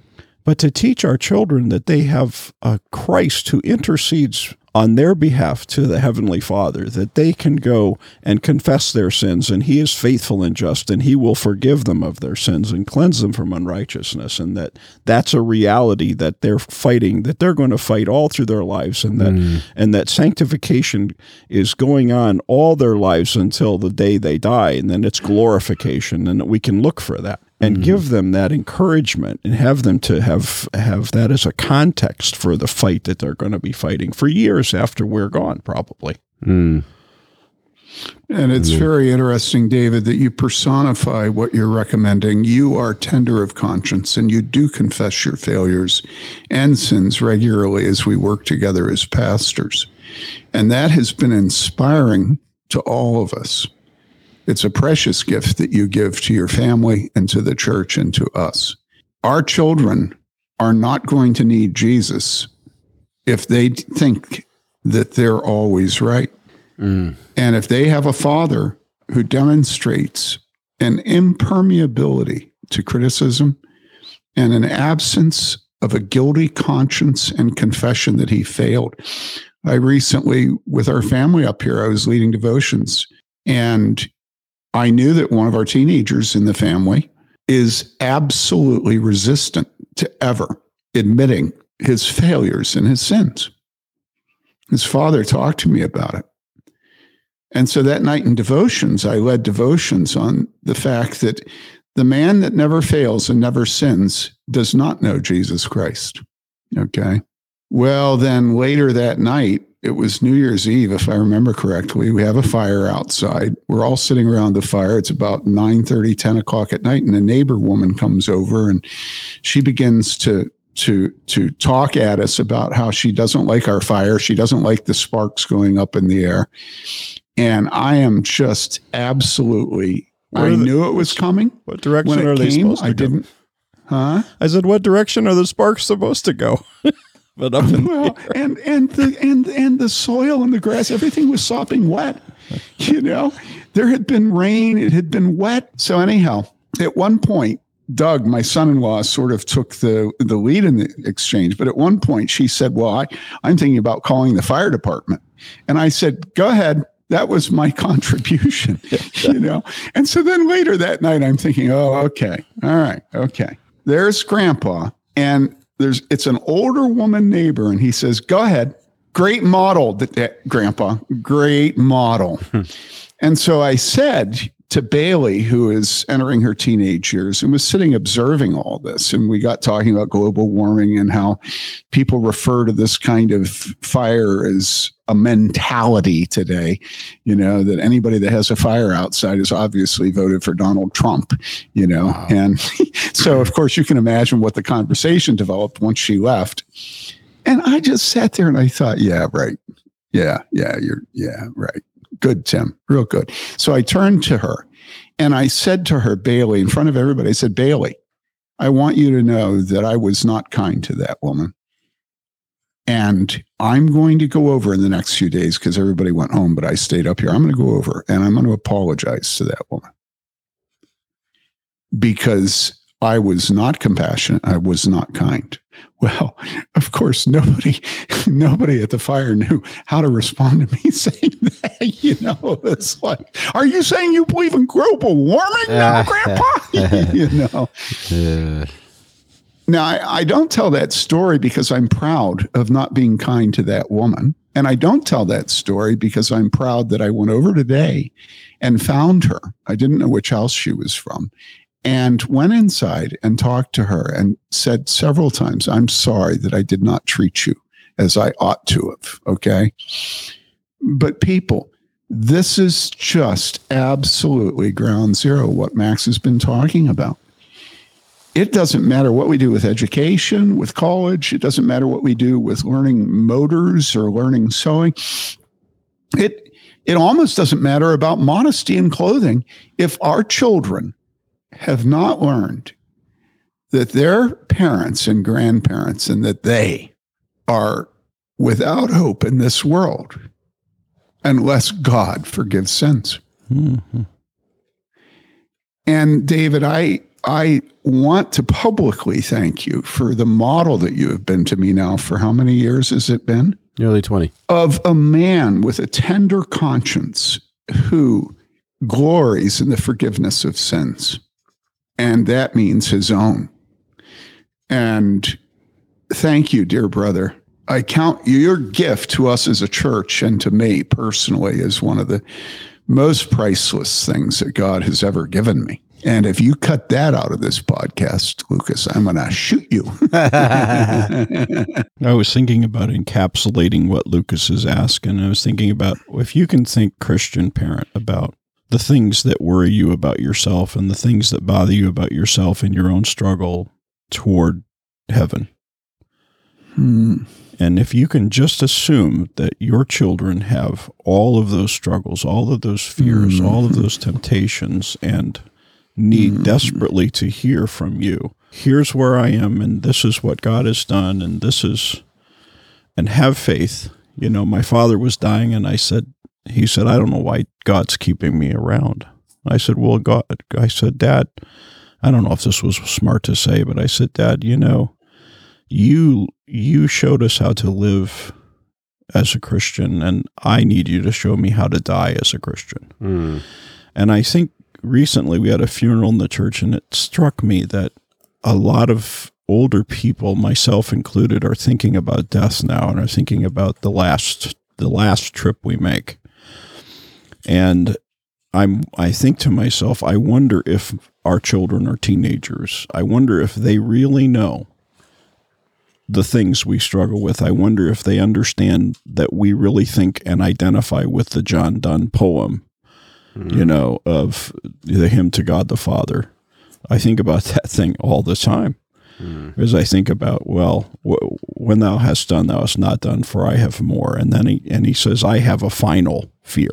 But to teach our children that they have a Christ who intercedes on their behalf to the Heavenly Father, that they can go and confess their sins, and He is faithful and just, and He will forgive them of their sins and cleanse them from unrighteousness, and that that's a reality that they're fighting, that they're going to fight all through their lives, and that mm. and that sanctification is going on all their lives until the day they die, and then it's glorification, and that we can look for that and give them that encouragement and have them to have have that as a context for the fight that they're going to be fighting for years after we're gone probably Mm. And it's very interesting, David, that you personify what you're recommending. You are tender of conscience and you do confess your failures and sins regularly as we work together as pastors. And that has been inspiring to all of us. It's a precious gift that you give to your family and to the church and to us. Our children are not going to need Jesus if they think that they're always right. Mm. And if they have a father who demonstrates an impermeability to criticism and an absence of a guilty conscience and confession that he failed. I recently, with our family up here, I was leading devotions and I knew that one of our teenagers in the family is absolutely resistant to ever admitting his failures and his sins. His father talked to me about it. And so that night in devotions, I led devotions on the fact that the man that never fails and never sins does not know Jesus Christ. Okay. Well, then later that night, it was New Year's Eve, if I remember correctly. We have a fire outside. We're all sitting around the fire. It's about 9 30, 10 o'clock at night. And a neighbor woman comes over and she begins to to to talk at us about how she doesn't like our fire. She doesn't like the sparks going up in the air. And I am just absolutely Where I the- knew it was coming. what direction are it they supposed to I go didn't huh? i said what direction are the sparks supposed to go but up in well, and and the and and the soil and the grass, everything was sopping wet. You know, there had been rain, it had been wet. So anyhow, at one point, Doug, my son-in-law, sort of took the the lead in the exchange. But at one point, she said, "Well, I I'm thinking about calling the fire department," and I said, "Go ahead." That was my contribution, you know. And so then later that night, I'm thinking, "Oh, okay, all right, okay." There's Grandpa, and there's it's an older woman neighbor and he says go ahead. Great model, that, that- eh, Grandpa, great model. Hmm. and so I said to Bailey, who is entering her teenage years and was sitting observing all this, and we got talking about global warming and how people refer to this kind of fire as a mentality today. You know, that anybody that has a fire outside is obviously voted for Donald Trump, you know. Wow. And so, of course, you can imagine what the conversation developed once she left. And I just sat there and I thought, yeah, right. Yeah, yeah, you're, yeah, right. Good, Tim. Real good. So I turned to her and I said to her, Bailey, in front of everybody, I said, Bailey, I want you to know that I was not kind to that woman. And I'm going to go over in the next few days because everybody went home, but I stayed up here. I'm going to go over and I'm going to apologize to that woman because I was not compassionate. I was not kind. Well, of course, nobody, nobody at the fire knew how to respond to me saying that. You know, it's like, are you saying you believe in global warming now, Grandpa? you know. Now, I, I don't tell that story because I'm proud of not being kind to that woman. And I don't tell that story because I'm proud that I went over today and found her. I didn't know which house she was from and went inside and talked to her and said several times, I'm sorry that I did not treat you as I ought to have. Okay. But people, this is just absolutely ground zero, what Max has been talking about. It doesn't matter what we do with education, with college. It doesn't matter what we do with learning motors or learning sewing. It, it almost doesn't matter about modesty and clothing. If our children have not learned that their parents and grandparents and that they are without hope in this world unless God forgives sins. Mhm. And David, I I want to publicly thank you for the model that you have been to me now for how many years has it been? Nearly 20. Of a man with a tender conscience who glories in the forgiveness of sins. And that means his own. And thank you, dear brother. I count your gift to us as a church and to me personally as one of the most priceless things that God has ever given me. And if you cut that out of this podcast, Lucas, I'm going to shoot you. I was thinking about encapsulating what Lucas is asking. I was thinking about if you can think Christian parent about the things that worry you about yourself and the things that bother you about yourself and your own struggle toward heaven. Hmm. And if you can just assume that your children have all of those struggles, all of those fears, Mhm. all of those temptations, and need Mhm. desperately to hear from you, here's where I am, and this is what God has done, and this is, and have faith. You know, my father was dying, and I said, he said, I don't know why God's keeping me around. I said, well, God, I said, Dad, I don't know if this was smart to say, but I said, Dad, you know, you you showed us how to live as a Christian, and I need you to show me how to die as a Christian. Mm. And I think recently we had a funeral in the church, and it struck me that a lot of older people, myself included, are thinking about death now and are thinking about the last the last trip we make. And I'm I think to myself, I wonder if our children are teenagers. I wonder if they really know the things we struggle with. I wonder if they understand that we really think and identify with the John Donne poem, you know, of the hymn to God the Father. I think about that thing all the time. As I think about, well, w- when thou hast done, thou hast not done, for I have more. And then he and he says, I have a final fear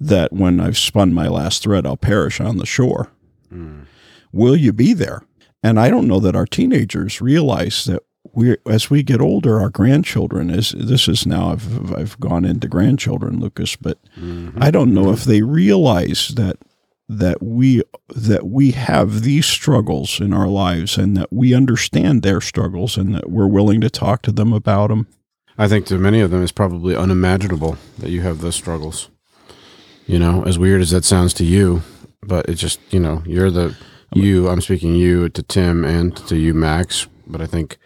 that when I've spun my last thread, I'll perish on the shore. Mm. Will you be there? And I don't know that our teenagers realize that we, as we get older, our grandchildren is. This is now I've I've gone into grandchildren, Lucas, but mm-hmm. I don't know if they realize that that we that we have these struggles in our lives and that we understand their struggles and that we're willing to talk to them about them. I think to many of them it's probably unimaginable that you have those struggles. You know, as weird as that sounds to you, but it's just, you know, you're the you, I'm speaking you to Tim and to you, Max, but I think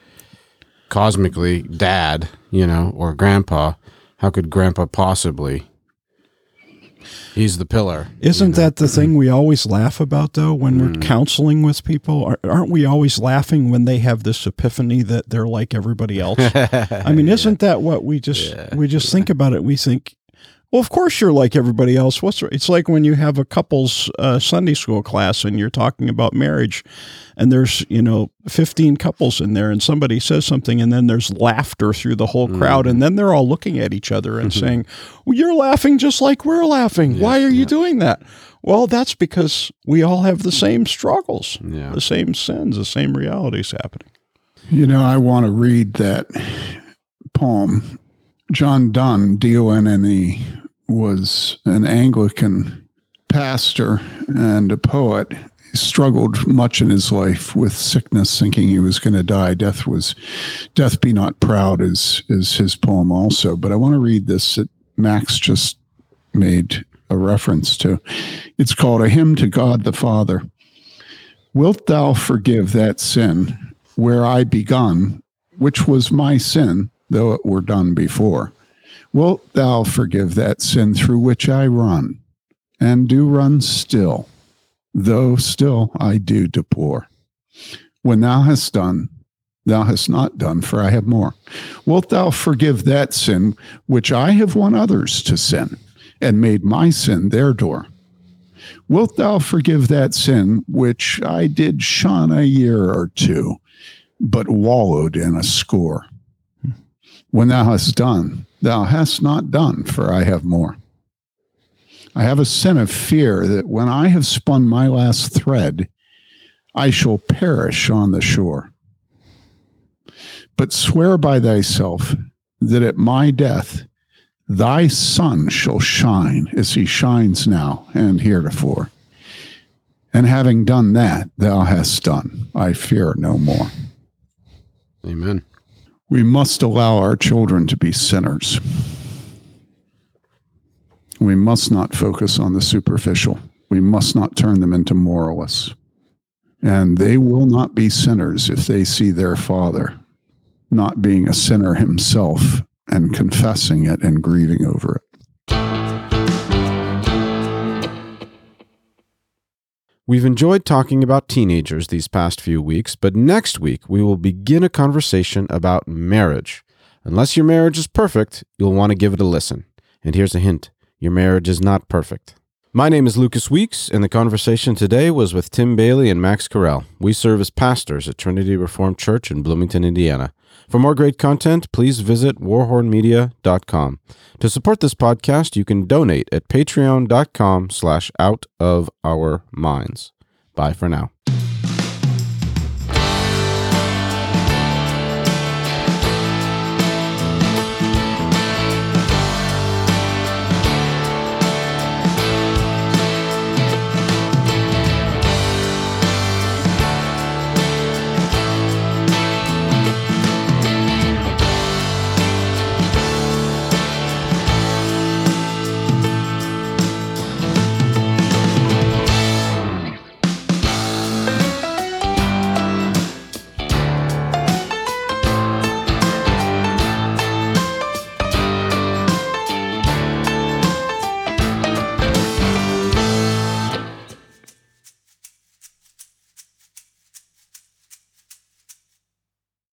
cosmically dad, you know, or grandpa. How could grandpa possibly? He's the pillar. Isn't you know? that the thing we always laugh about, though, when we're mm. counseling with people? Aren't we always laughing when they have this epiphany that they're like everybody else? I mean, isn't that what we just we just think about it? We think, well, of course you're like everybody else. What's it's like when you have a couple's uh, Sunday school class and you're talking about marriage, and there's you know 15 couples in there, and somebody says something, and then there's laughter through the whole crowd, and then they're all looking at each other and saying, well, "You're laughing just like we're laughing. Why are you doing that?" Well, that's because we all have the same struggles, Yeah. the same sins, the same realities happening. You know, I want to read that poem. John Donne, D O N N E, was an Anglican pastor and a poet. He struggled much in his life with sickness, thinking he was going to die. Death was, "Death be not proud" is is his poem also. But I want to read this that Max just made a reference to. It's called "A Hymn to God the Father." Wilt thou forgive that sin where I begun, which was my sin, though it were done before? Wilt thou forgive that sin through which I run, and do run still, though still I do deplore? When thou hast done, thou hast not done, for I have more. Wilt thou forgive that sin which I have won others to sin, and made my sin their door? Wilt thou forgive that sin which I did shun a year or two, but wallowed in a score? When thou hast done, thou hast not done, for I have more. I have a sin of fear that when I have spun my last thread, I shall perish on the shore. But swear by thyself that at my death thy sun shall shine as he shines now and heretofore. And having done that, thou hast done. I fear no more. Amen. We must allow our children to be sinners. We must not focus on the superficial. We must not turn them into moralists. And they will not be sinners if they see their father not being a sinner himself and confessing it and grieving over it. We've enjoyed talking about teenagers these past few weeks, but next week we will begin a conversation about marriage. Unless your marriage is perfect, you'll want to give it a listen. And here's a hint your marriage is not perfect. My name is Lucas Weeks, and the conversation today was with Tim Bayly and Max Carell. We serve as pastors at Trinity Reformed Church in Bloomington, Indiana. For more great content, please visit warhornmedia.com. To support this podcast, you can donate at patreon.com slash out of our minds. Bye for now.